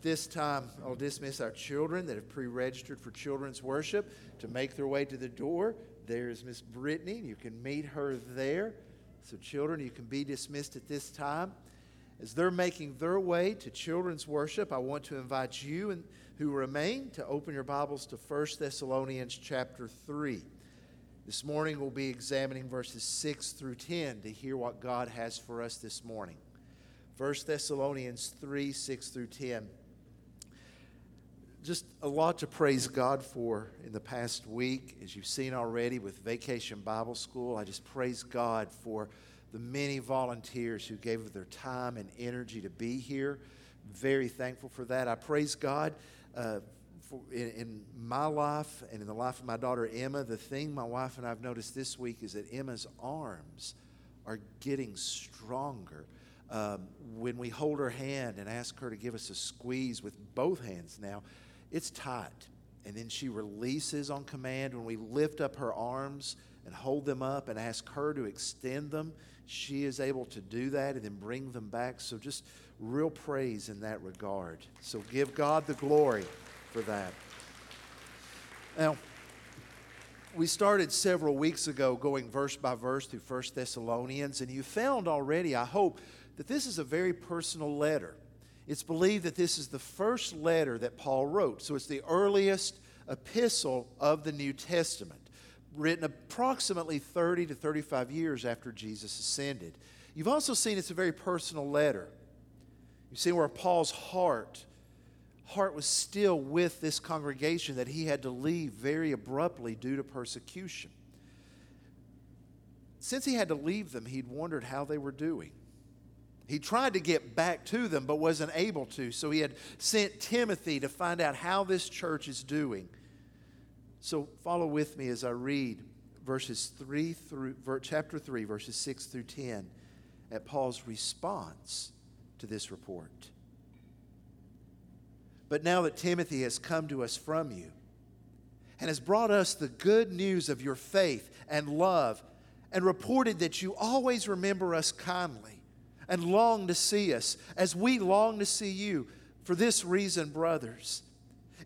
At this time, I'll dismiss our children that have pre registered for children's worship to make their way to the door. There's Miss Brittany. You can meet her there. So, children, you can be dismissed at this time. As they're making their way to children's worship, I want to invite you and who remain to open your Bibles to 1 Thessalonians chapter 3. This morning we'll be examining verses 6 through 10 to hear what God has for us this morning. 1 Thessalonians 3 6 through 10 just a lot to praise God for in the past week. As you've seen already with Vacation Bible School, I just praise God for the many volunteers who gave their time and energy to be here. Very thankful for that. I praise God uh, for in, in, my life and in the life of my daughter Emma. The thing my wife and I have noticed this week is that Emma's arms are getting stronger. Um, when we hold her hand and ask her to give us a squeeze with both hands now, it's tight. And then she releases on command. When we lift up her arms and hold them up and ask her to extend them, she is able to do that and then bring them back. So just real praise in that regard. So give God the glory for that. Now, we started several weeks ago going verse by verse through First Thessalonians, and you found already, I hope, that this is a very personal letter. It's believed that this is the first letter that Paul wrote. So it's the earliest epistle of the New Testament, written approximately 30 to 35 years after Jesus ascended. You've also seen it's a very personal letter. You see where Paul's heart heart was still with this congregation that he had to leave very abruptly due to persecution. Since he had to leave them, he'd wondered how they were doing. He tried to get back to them, but wasn't able to. So he had sent Timothy to find out how this church is doing. So follow with me as I read verses 3 through chapter 3 verses 6 through 10 at Paul's response to this report. But now that Timothy has come to us from you and has brought us the good news of your faith and love and reported that you always remember us kindly and long to see us as we long to see you. For this reason, brothers,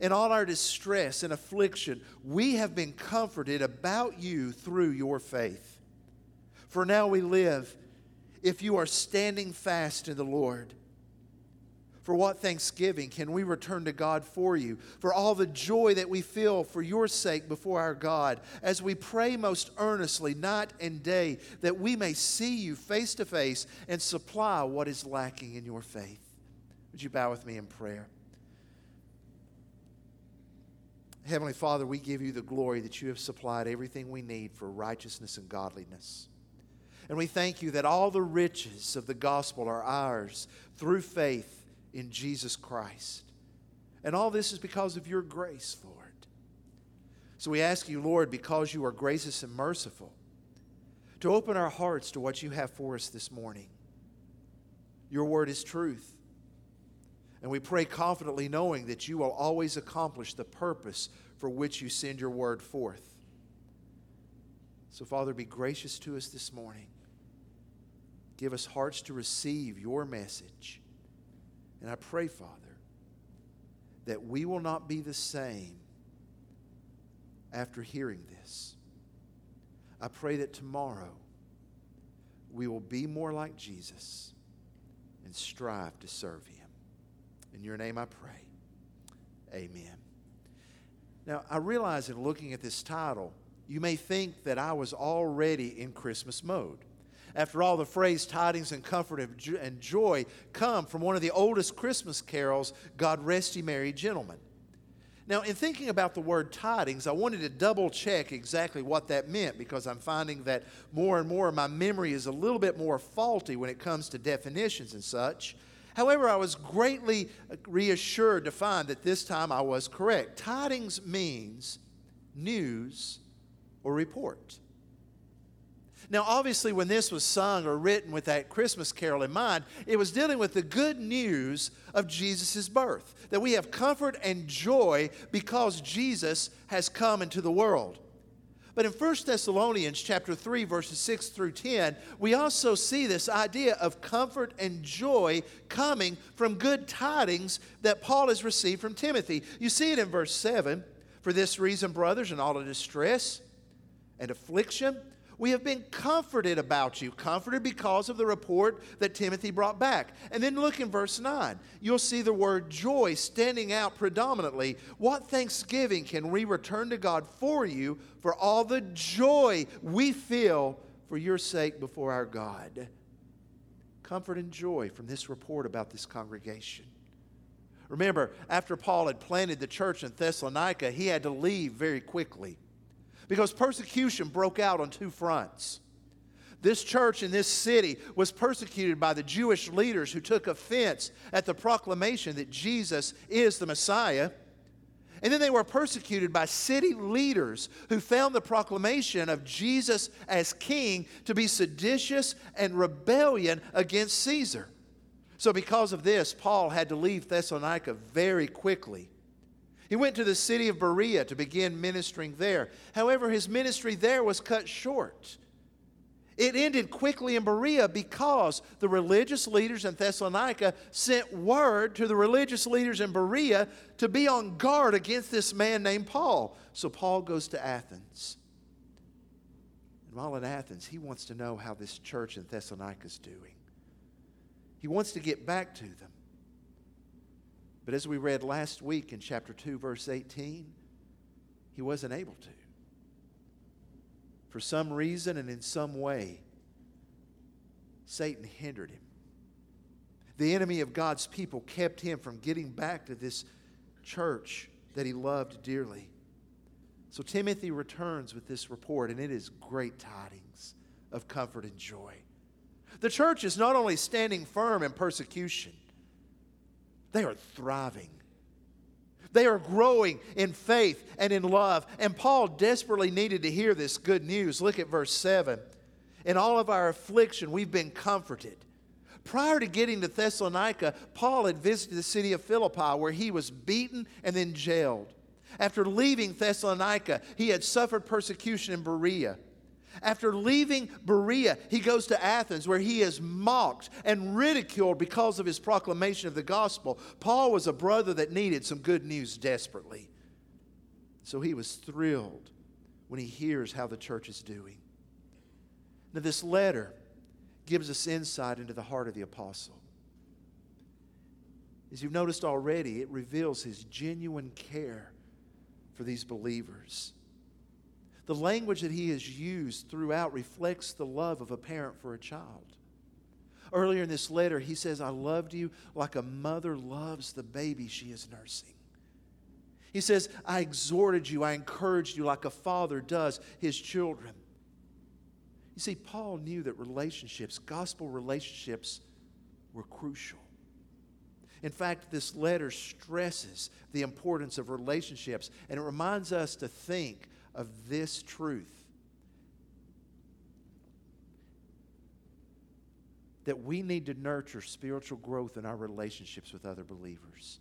in all our distress and affliction, we have been comforted about you through your faith. For now we live if you are standing fast in the Lord. For what thanksgiving can we return to God for you? For all the joy that we feel for your sake before our God, as we pray most earnestly, night and day, that we may see you face to face and supply what is lacking in your faith. Would you bow with me in prayer? Heavenly Father, we give you the glory that you have supplied everything we need for righteousness and godliness. And we thank you that all the riches of the gospel are ours through faith in Jesus Christ. And all this is because of your grace, Lord. So we ask you, Lord, because you are gracious and merciful, to open our hearts to what you have for us this morning. Your word is truth. And we pray confidently, knowing that you will always accomplish the purpose for which you send your word forth. So, Father, be gracious to us this morning. Give us hearts to receive your message. And I pray, Father, that we will not be the same after hearing this. I pray that tomorrow we will be more like Jesus and strive to serve him. In your name I pray. Amen. Now, I realize in looking at this title, you may think that I was already in Christmas mode. After all, the phrase tidings and comfort and joy come from one of the oldest Christmas carols, God Rest Ye Merry Gentlemen. Now, in thinking about the word tidings, I wanted to double check exactly what that meant because I'm finding that more and more my memory is a little bit more faulty when it comes to definitions and such. However, I was greatly uh, reassured to find that this time I was correct. Tidings means news or report. Now, obviously, when this was sung or written with that Christmas carol in mind, it was dealing with the good news of Jesus' birth, that we have comfort and joy because Jesus has come into the world. But in 1 Thessalonians chapter 3 verses 6 through 10, we also see this idea of comfort and joy coming from good tidings that Paul has received from Timothy. You see it in verse 7, for this reason brothers in all the distress and affliction we have been comforted about you, comforted because of the report that Timothy brought back. And then look in verse 9. You'll see the word joy standing out predominantly. What thanksgiving can we return to God for you for all the joy we feel for your sake before our God? Comfort and joy from this report about this congregation. Remember, after Paul had planted the church in Thessalonica, he had to leave very quickly because persecution broke out on two fronts. This church in this city was persecuted by the Jewish leaders who took offense at the proclamation that Jesus is the Messiah. And then they were persecuted by city leaders who found the proclamation of Jesus as king to be seditious and rebellion against Caesar. So, because of this, Paul had to leave Thessalonica very quickly he went to the city of Berea to begin ministering there. However, his ministry there was cut short. It ended quickly in Berea because the religious leaders in Thessalonica sent word to the religious leaders in Berea to be on guard against this man named Paul. So Paul goes to Athens. And while in Athens, he wants to know how this church in Thessalonica is doing. He wants to get back to them. But as we read last week in chapter 2, verse 18, he wasn't able to. For some reason and in some way, Satan hindered him. The enemy of God's people kept him from getting back to this church that he loved dearly. So Timothy returns with this report, and it is great tidings of comfort and joy. The church is not only standing firm in persecution, they are thriving. They are growing in faith and in love. And Paul desperately needed to hear this good news. Look at verse 7. In all of our affliction, we've been comforted. Prior to getting to Thessalonica, Paul had visited the city of Philippi where he was beaten and then jailed. After leaving Thessalonica, he had suffered persecution in Berea. After leaving Berea, he goes to Athens where he is mocked and ridiculed because of his proclamation of the gospel. Paul was a brother that needed some good news desperately. So he was thrilled when he hears how the church is doing. Now, this letter gives us insight into the heart of the apostle. As you've noticed already, it reveals his genuine care for these believers. The language that he has used throughout reflects the love of a parent for a child. Earlier in this letter, he says, I loved you like a mother loves the baby she is nursing. He says, I exhorted you, I encouraged you like a father does his children. You see, Paul knew that relationships, gospel relationships, were crucial. In fact, this letter stresses the importance of relationships, and it reminds us to think of this truth that we need to nurture spiritual growth in our relationships with other believers.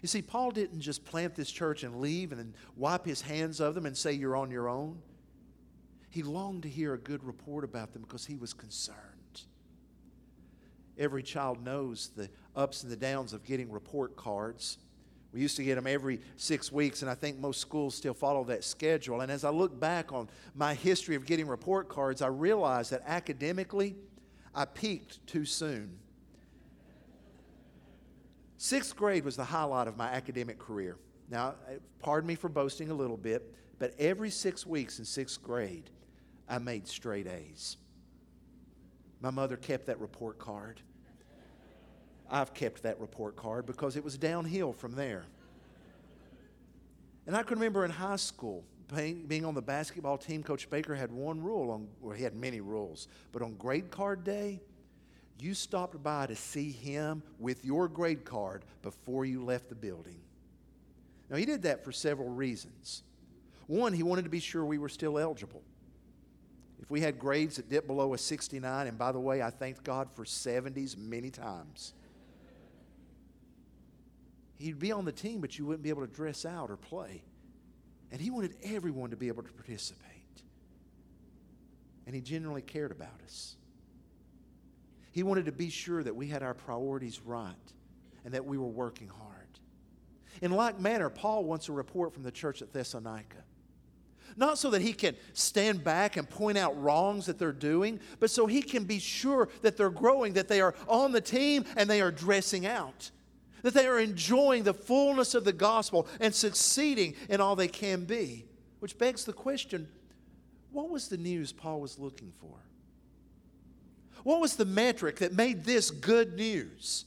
You see, Paul didn't just plant this church and leave and then wipe his hands of them and say, You're on your own. He longed to hear a good report about them because he was concerned. Every child knows the ups and the downs of getting report cards. We used to get them every six weeks, and I think most schools still follow that schedule. And as I look back on my history of getting report cards, I realized that academically, I peaked too soon. Sixth grade was the highlight of my academic career. Now, eh, pardon me for boasting a little bit, but every six weeks in sixth grade, I made straight A's. My mother kept that report card. I've kept that report card because it was downhill from there. And I can remember in high school, being on the basketball team, Coach Baker had one rule on, he had many rules, but on grade card day, you stopped by to see him with your grade card before you left the building. Now, he did that for several reasons. One, he wanted to be sure we were still eligible. If we had grades that dipped below a 69, and by the way, I thanked God for 70s many times. You'd be on the team, but you wouldn't be able to dress out or play. And he wanted everyone to be able to participate. And he genuinely cared about us. He wanted to be sure that we had our priorities right and that we were working hard. In like manner, Paul wants a report from the church at Thessalonica. Not so that he can stand back and point out wrongs that they're doing, but so he can be sure that they're growing, that they are on the team and they are dressing out, that they are enjoying the fullness of the gospel and succeeding in all they can be. Which begs the question what was the news Paul was looking for? What was the metric that made this good news?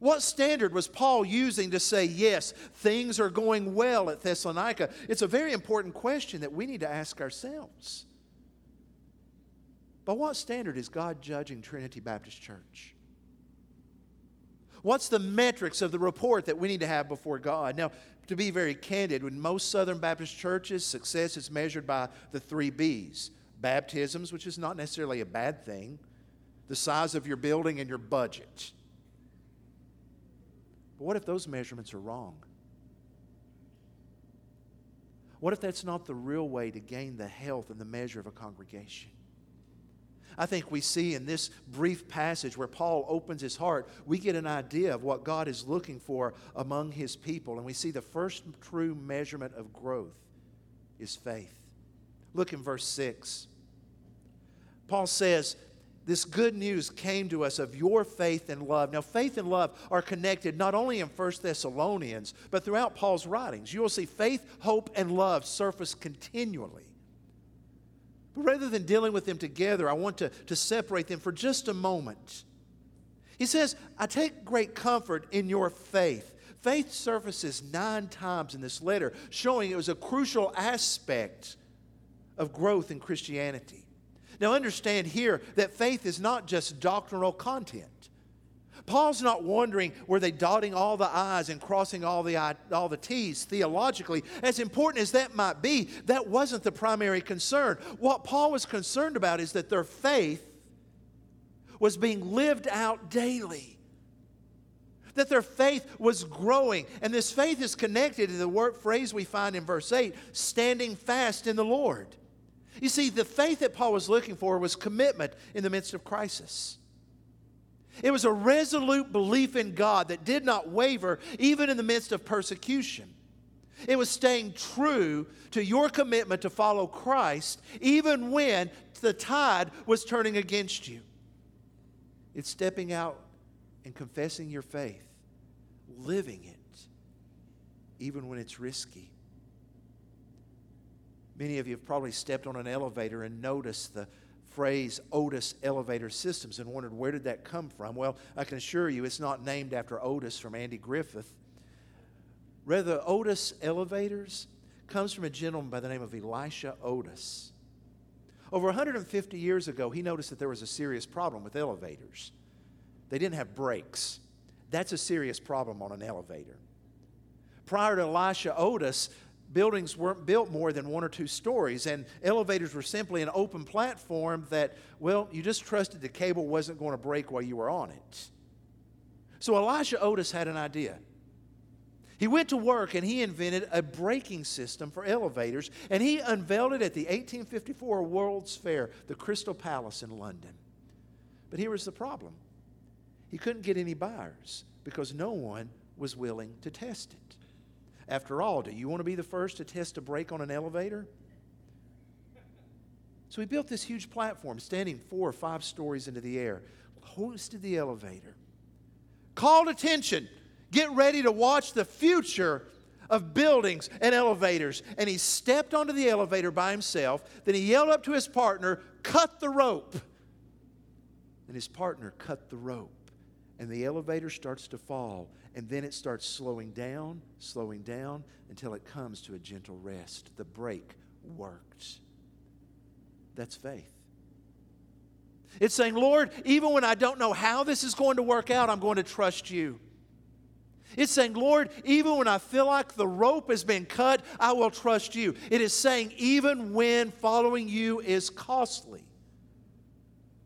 What standard was Paul using to say, yes, things are going well at Thessalonica? It's a very important question that we need to ask ourselves. By what standard is God judging Trinity Baptist Church? What's the metrics of the report that we need to have before God? Now, to be very candid, in most Southern Baptist churches, success is measured by the three B's baptisms, which is not necessarily a bad thing, the size of your building, and your budget. But what if those measurements are wrong? What if that's not the real way to gain the health and the measure of a congregation? I think we see in this brief passage where Paul opens his heart, we get an idea of what God is looking for among his people. And we see the first true measurement of growth is faith. Look in verse 6. Paul says, this good news came to us of your faith and love. Now, faith and love are connected not only in 1 Thessalonians, but throughout Paul's writings. You will see faith, hope, and love surface continually. But rather than dealing with them together, I want to, to separate them for just a moment. He says, I take great comfort in your faith. Faith surfaces nine times in this letter, showing it was a crucial aspect of growth in Christianity. Now, understand here that faith is not just doctrinal content. Paul's not wondering were they dotting all the I's and crossing all the, I, all the T's theologically. As important as that might be, that wasn't the primary concern. What Paul was concerned about is that their faith was being lived out daily. That their faith was growing. And this faith is connected to the word phrase we find in verse 8 standing fast in the Lord. You see, the faith that Paul was looking for was commitment in the midst of crisis. It was a resolute belief in God that did not waver even in the midst of persecution. It was staying true to your commitment to follow Christ even when the tide was turning against you. It's stepping out and confessing your faith, living it, even when it's risky. Many of you have probably stepped on an elevator and noticed the phrase Otis Elevator Systems and wondered where did that come from? Well, I can assure you it's not named after Otis from Andy Griffith. Rather, Otis Elevators comes from a gentleman by the name of Elisha Otis. Over 150 years ago, he noticed that there was a serious problem with elevators. They didn't have brakes. That's a serious problem on an elevator. Prior to Elisha Otis, buildings weren't built more than one or two stories, and elevators were simply an open platform that, well, you just trusted the cable wasn't going to break while you were on it. So Elijah Otis had an idea. He went to work and he invented a braking system for elevators, and he unveiled it at the 1854 World's Fair, the Crystal Palace in London. But here was the problem he couldn't get any buyers because no one was willing to test it. After all, do you want to be the first to test a brake on an elevator? So he built this huge platform standing four or five stories into the air, hosted the elevator, called attention, get ready to watch the future of buildings and elevators. And he stepped onto the elevator by himself. Then he yelled up to his partner, Cut the rope. And his partner cut the rope. And the elevator starts to fall and then it starts slowing down, slowing down until it comes to a gentle rest. The brake worked. That's faith. It's saying, Lord, even when I don't know how this is going to work out, I'm going to trust you. It's saying, Lord, even when I feel like the rope has been cut, I will trust you. It is saying, even when following you is costly,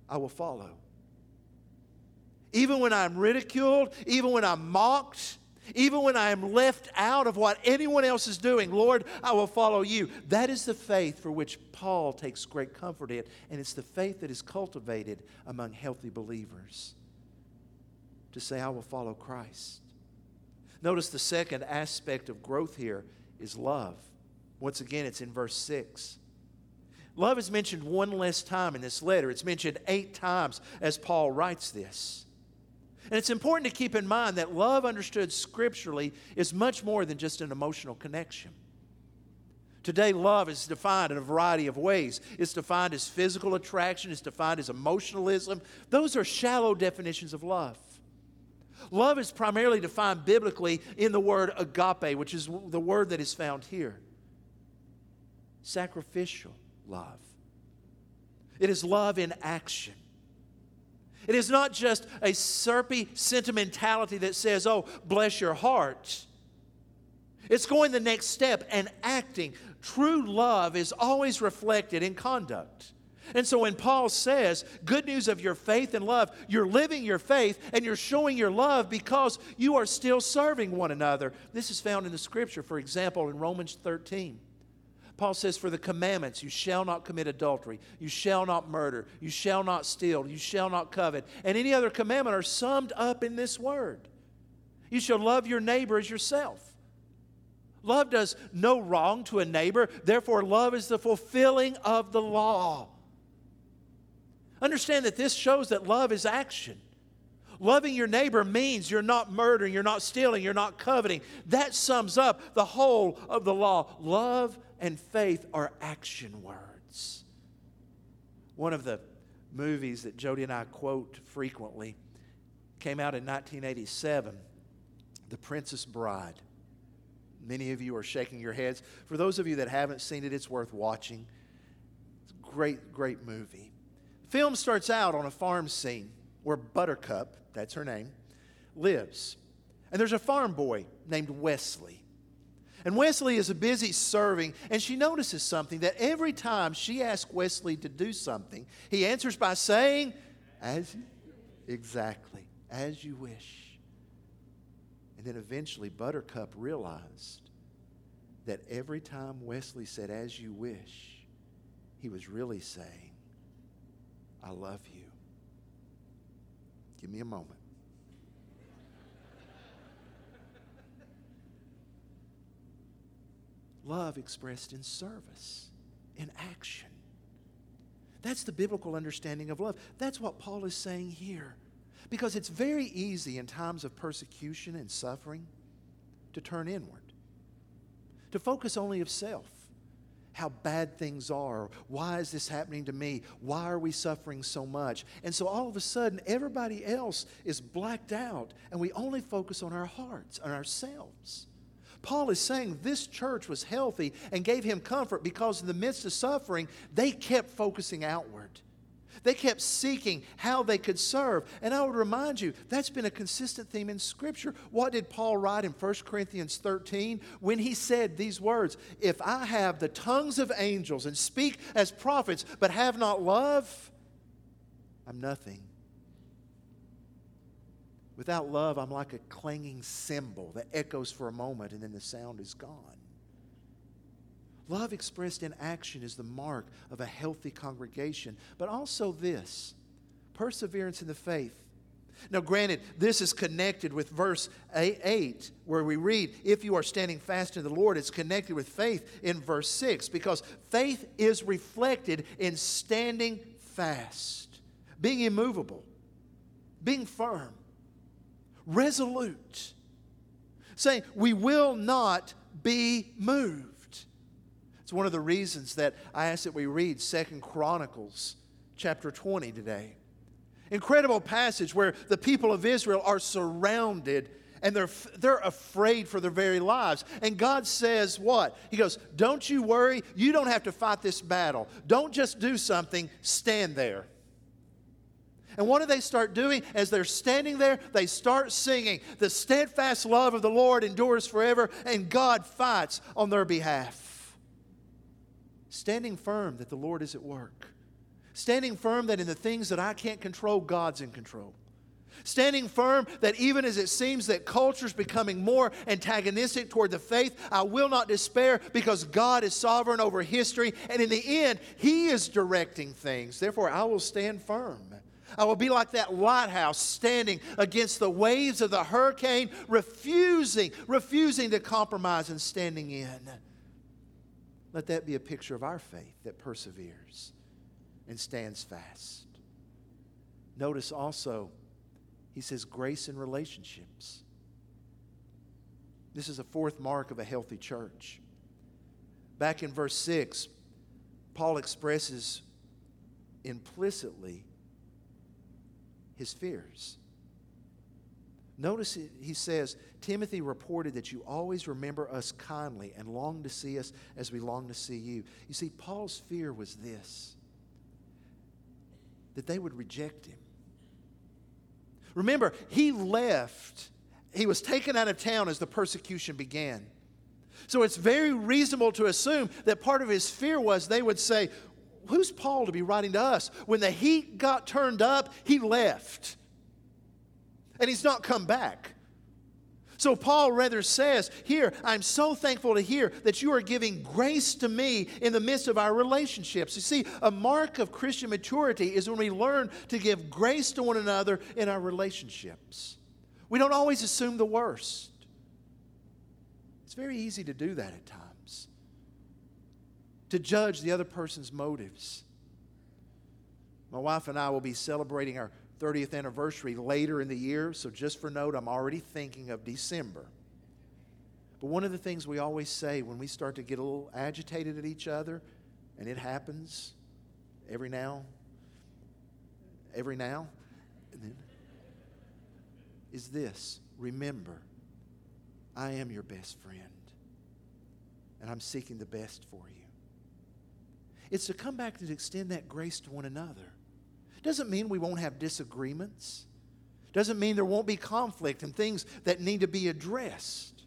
I will follow even when I'm ridiculed, even when I'm mocked, Even when I am left out of what anyone else is doing, Lord, I will follow you. That is the faith for which Paul takes great comfort in, and it's the faith that is cultivated among healthy believers to say, I will follow Christ. Notice the second aspect of growth here is love. Once again, it's in verse 6. Love is mentioned one less time in this letter. It's mentioned eight times as Paul writes this. And it's important to keep in mind that love, understood scripturally, is much more than just an emotional connection. Today, love is defined in a variety of ways. It's defined as physical attraction, it's defined as emotionalism. Those are shallow definitions of love. Love is primarily defined biblically in the word agape, which is the word that is found here sacrificial love. It is love in action. It is not just a syrupy sentimentality that says, oh, bless your heart. It's going the next step and acting. True love is always reflected in conduct. And so when Paul says, good news of your faith and love, you're living your faith and you're showing your love because you are still serving one another. This is found in the scripture, for example, in Romans 13. Paul says, For the commandments, you shall not commit adultery, you shall not murder, you shall not steal, you shall not covet, and any other commandment are summed up in this word. You shall love your neighbor as yourself. Love does no wrong to a neighbor, therefore, love is the fulfilling of the law. Understand that this shows that love is action. Loving your neighbor means you're not murdering, you're not stealing, you're not coveting. That sums up the whole of the law. Love and faith are action words. One of the movies that Jody and I quote frequently came out in 1987 The Princess Bride. Many of you are shaking your heads. For those of you that haven't seen it, it's worth watching. It's a great, great movie. film starts out on a farm scene where Buttercup, that's her name, lives. And there's a farm boy named Westley. And Westley is busy serving, and she notices something that every time she asks Westley to do something, he answers by saying, As you, exactly, as you wish. And then eventually Buttercup realized that every time Westley said, As you wish, he was really saying, I love you. Give me a moment. love expressed in service, in action. That's the biblical understanding of love. That's what Paul is saying here. Because it's very easy in times of persecution and suffering to turn inward, to focus only of self. How bad things are. Why is this happening to me? Why are we suffering so much? And so all of a sudden, everybody else is blacked out, and we only focus on our hearts, on ourselves. Paul is saying this church was healthy and gave him comfort because in the midst of suffering, they kept focusing outward. They kept seeking how they could serve. And I would remind you, that's been a consistent theme in Scripture. What did Paul write in 1 Corinthians 13 when he said these words If I have the tongues of angels and speak as prophets, but have not love, I'm nothing. Without love, I'm like a clanging cymbal that echoes for a moment and then the sound is gone. Love expressed in action is the mark of a healthy congregation, but also this perseverance in the faith. Now, granted, this is connected with verse 8, where we read, If you are standing fast in the Lord, it's connected with faith in verse 6, because faith is reflected in standing fast, being immovable, being firm resolute, saying, We will not be moved. It's one of the reasons that I ask that we read Second Chronicles chapter 20 today. Incredible passage where the people of Israel are surrounded and they're, they're afraid for their very lives. And God says, What? He goes, Don't you worry. You don't have to fight this battle. Don't just do something, stand there. And what do they start doing? As they're standing there, they start singing, The steadfast love of the Lord endures forever, and God fights on their behalf. Standing firm that the Lord is at work. Standing firm that in the things that I can't control, God's in control. Standing firm that even as it seems that culture is becoming more antagonistic toward the faith, I will not despair because God is sovereign over history and in the end, He is directing things. Therefore, I will stand firm. I will be like that lighthouse standing against the waves of the hurricane, refusing, refusing to compromise and standing in. Let that be a picture of our faith that perseveres and stands fast. Notice also, he says grace in relationships. This is a fourth mark of a healthy church. Back in verse 6, Paul expresses implicitly his fears. Notice he says, Timothy reported that you always remember us kindly and long to see us as we long to see you. You see, Paul's fear was this that they would reject him. Remember, he left, he was taken out of town as the persecution began. So it's very reasonable to assume that part of his fear was they would say, Who's Paul to be writing to us? When the heat got turned up, he left. And he's not come back. So Paul rather says, Here, I'm so thankful to hear that you are giving grace to me in the midst of our relationships. You see, a mark of Christian maturity is when we learn to give grace to one another in our relationships. We don't always assume the worst. It's very easy to do that at times, to judge the other person's motives. My wife and I will be celebrating our 30th anniversary later in the year, so just for note, I'm already thinking of December. But one of the things we always say when we start to get a little agitated at each other, and it happens every now, every now, then, is this remember, I am your best friend, and I'm seeking the best for you. It's to come back to extend that grace to one another. Doesn't mean we won't have disagreements. Doesn't mean there won't be conflict and things that need to be addressed.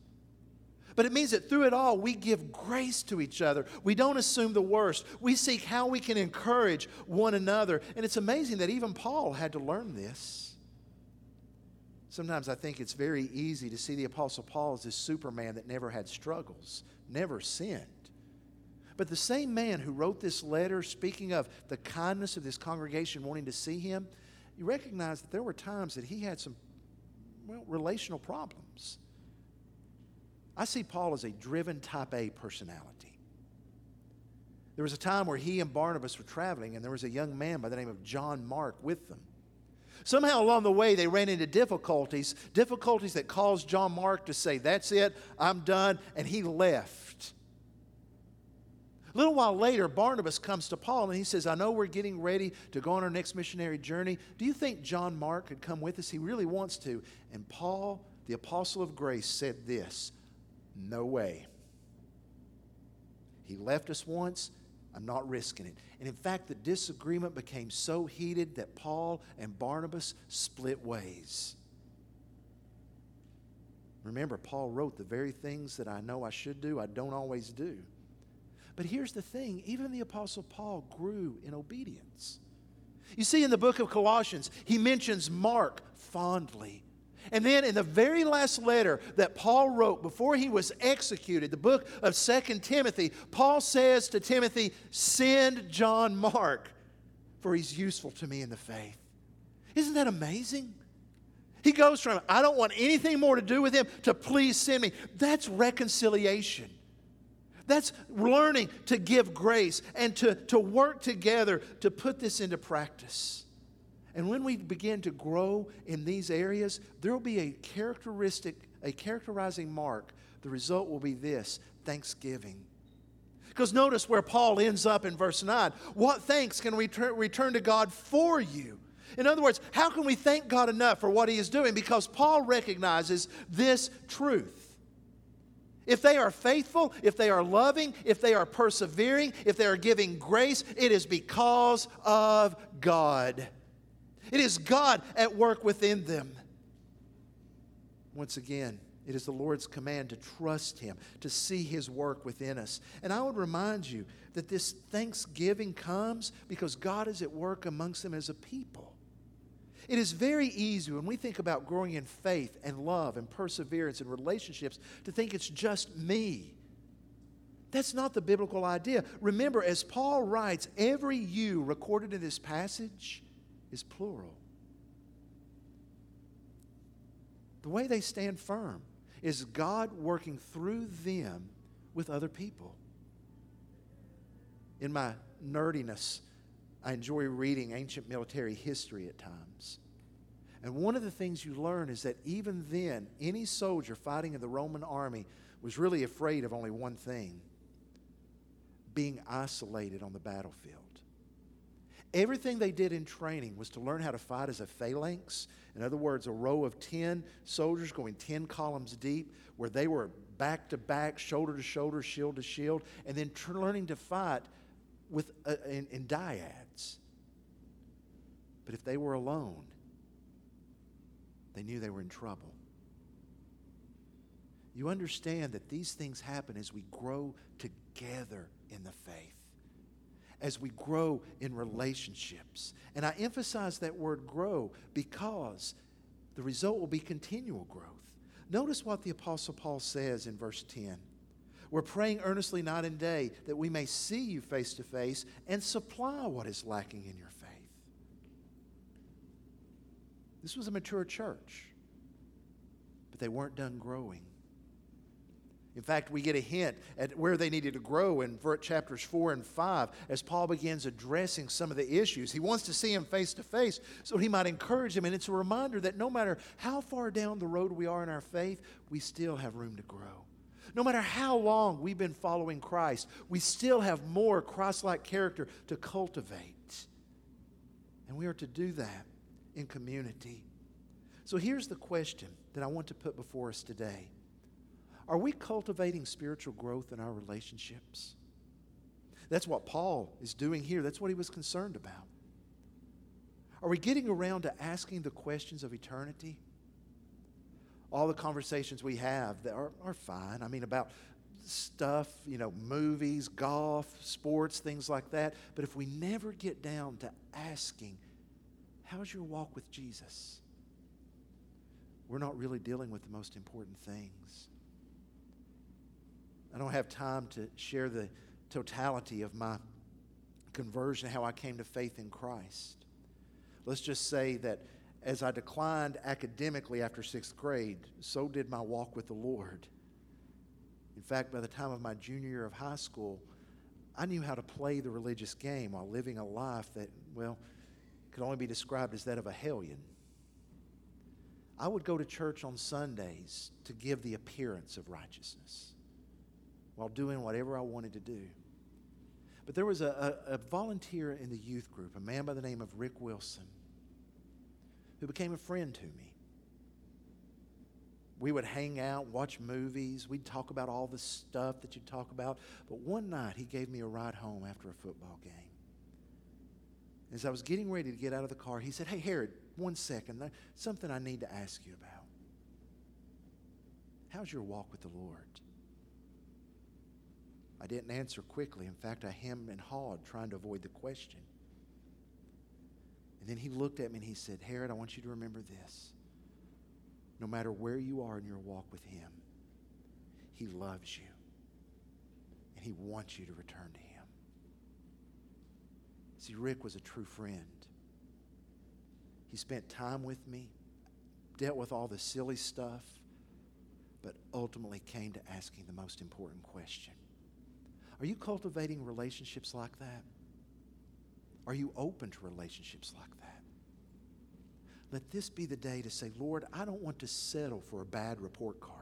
But it means that through it all, we give grace to each other. We don't assume the worst. We seek how we can encourage one another. And it's amazing that even Paul had to learn this. Sometimes I think it's very easy to see the Apostle Paul as this Superman that never had struggles, never sinned. But the same man who wrote this letter, speaking of the kindness of this congregation wanting to see him, you recognize that there were times that he had some well, relational problems. I see Paul as a driven type A personality. There was a time where he and Barnabas were traveling, and there was a young man by the name of John Mark with them. Somehow along the way, they ran into difficulties, difficulties that caused John Mark to say, That's it, I'm done, and he left. A little while later, Barnabas comes to Paul and he says, I know we're getting ready to go on our next missionary journey. Do you think John Mark could come with us? He really wants to. And Paul, the apostle of grace, said this No way. He left us once. I'm not risking it. And in fact, the disagreement became so heated that Paul and Barnabas split ways. Remember, Paul wrote the very things that I know I should do, I don't always do. But here's the thing even the Apostle Paul grew in obedience. You see, in the book of Colossians, he mentions Mark fondly. And then in the very last letter that Paul wrote before he was executed, the book of Second Timothy, Paul says to Timothy, Send John Mark, for he's useful to me in the faith. Isn't that amazing? He goes from, I don't want anything more to do with him, to please send me. That's reconciliation. That's learning to give grace and to, to work together to put this into practice. And when we begin to grow in these areas, there will be a characteristic, a characterizing mark. The result will be this thanksgiving. Because notice where Paul ends up in verse 9. What thanks can we return, return to God for you? In other words, how can we thank God enough for what he is doing? Because Paul recognizes this truth. If they are faithful, if they are loving, if they are persevering, if they are giving grace, it is because of God. It is God at work within them. Once again, it is the Lord's command to trust Him, to see His work within us. And I would remind you that this thanksgiving comes because God is at work amongst them as a people. It is very easy when we think about growing in faith and love and perseverance and relationships to think it's just me. That's not the biblical idea. Remember, as Paul writes, every you recorded in this passage is plural. The way they stand firm is God working through them with other people. In my nerdiness, I enjoy reading ancient military history at times. And one of the things you learn is that even then, any soldier fighting in the Roman army was really afraid of only one thing being isolated on the battlefield. Everything they did in training was to learn how to fight as a phalanx. In other words, a row of 10 soldiers going 10 columns deep, where they were back to back, shoulder to shoulder, shield to shield, and then tr- learning to fight with, uh, in, in dyads. But if they were alone, they knew they were in trouble. You understand that these things happen as we grow together in the faith, as we grow in relationships. And I emphasize that word grow because the result will be continual growth. Notice what the Apostle Paul says in verse 10. We're praying earnestly night and day that we may see you face to face and supply what is lacking in your faith. This was a mature church, but they weren't done growing. In fact, we get a hint at where they needed to grow in chapters 4 and 5 as Paul begins addressing some of the issues. He wants to see him face to face so he might encourage him. And it's a reminder that no matter how far down the road we are in our faith, we still have room to grow. No matter how long we've been following Christ, we still have more Christ like character to cultivate. And we are to do that in community. So here's the question that I want to put before us today Are we cultivating spiritual growth in our relationships? That's what Paul is doing here. That's what he was concerned about. Are we getting around to asking the questions of eternity? All the conversations we have that are, are fine. I mean, about stuff, you know, movies, golf, sports, things like that. But if we never get down to asking, how's your walk with Jesus? We're not really dealing with the most important things. I don't have time to share the totality of my conversion, how I came to faith in Christ. Let's just say that as I declined academically after sixth grade, so did my walk with the Lord. In fact, by the time of my junior year of high school, I knew how to play the religious game while living a life that, well, could only be described as that of a hellion. I would go to church on Sundays to give the appearance of righteousness while doing whatever I wanted to do. But there was a, a, a volunteer in the youth group, a man by the name of Rick Wilson who became a friend to me. We would hang out, watch movies. We'd talk about all the stuff that you'd talk about. But one night, he gave me a ride home after a football game. As I was getting ready to get out of the car, he said, Hey, Herod, one second. Something I need to ask you about. How's your walk with the Lord? I didn't answer quickly. In fact, I hemmed and hawed, trying to avoid the question. And then he looked at me and he said, Herod, I want you to remember this. No matter where you are in your walk with him, he loves you. And he wants you to return to him. See, Rick was a true friend. He spent time with me, dealt with all the silly stuff, but ultimately came to asking the most important question. Are you cultivating relationships like that? Are you open to relationships like that? Let this be the day to say, Lord, I don't want to settle for a bad report card.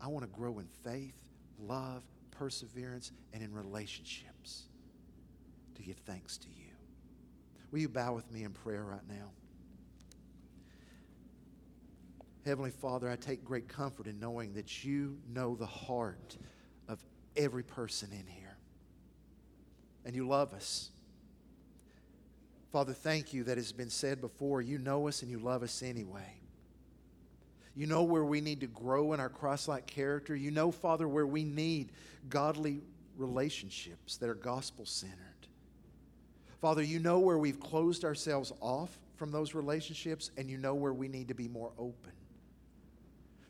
I want to grow in faith, love, perseverance, and in relationships to give thanks to you. Will you bow with me in prayer right now? Heavenly Father, I take great comfort in knowing that you know the heart of every person in here and you love us. Father, thank you that has been said before. You know us and you love us anyway. You know where we need to grow in our Christ like character. You know, Father, where we need godly relationships that are gospel centered. Father, you know where we've closed ourselves off from those relationships, and you know where we need to be more open.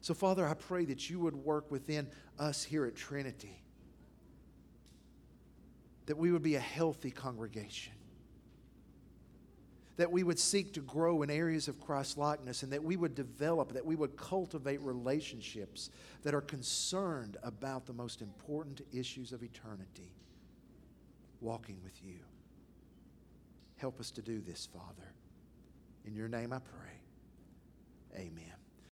So, Father, I pray that you would work within us here at Trinity, that we would be a healthy congregation, that we would seek to grow in areas of Christ likeness, and that we would develop, that we would cultivate relationships that are concerned about the most important issues of eternity walking with you. Help us to do this, Father. In your name I pray. Amen.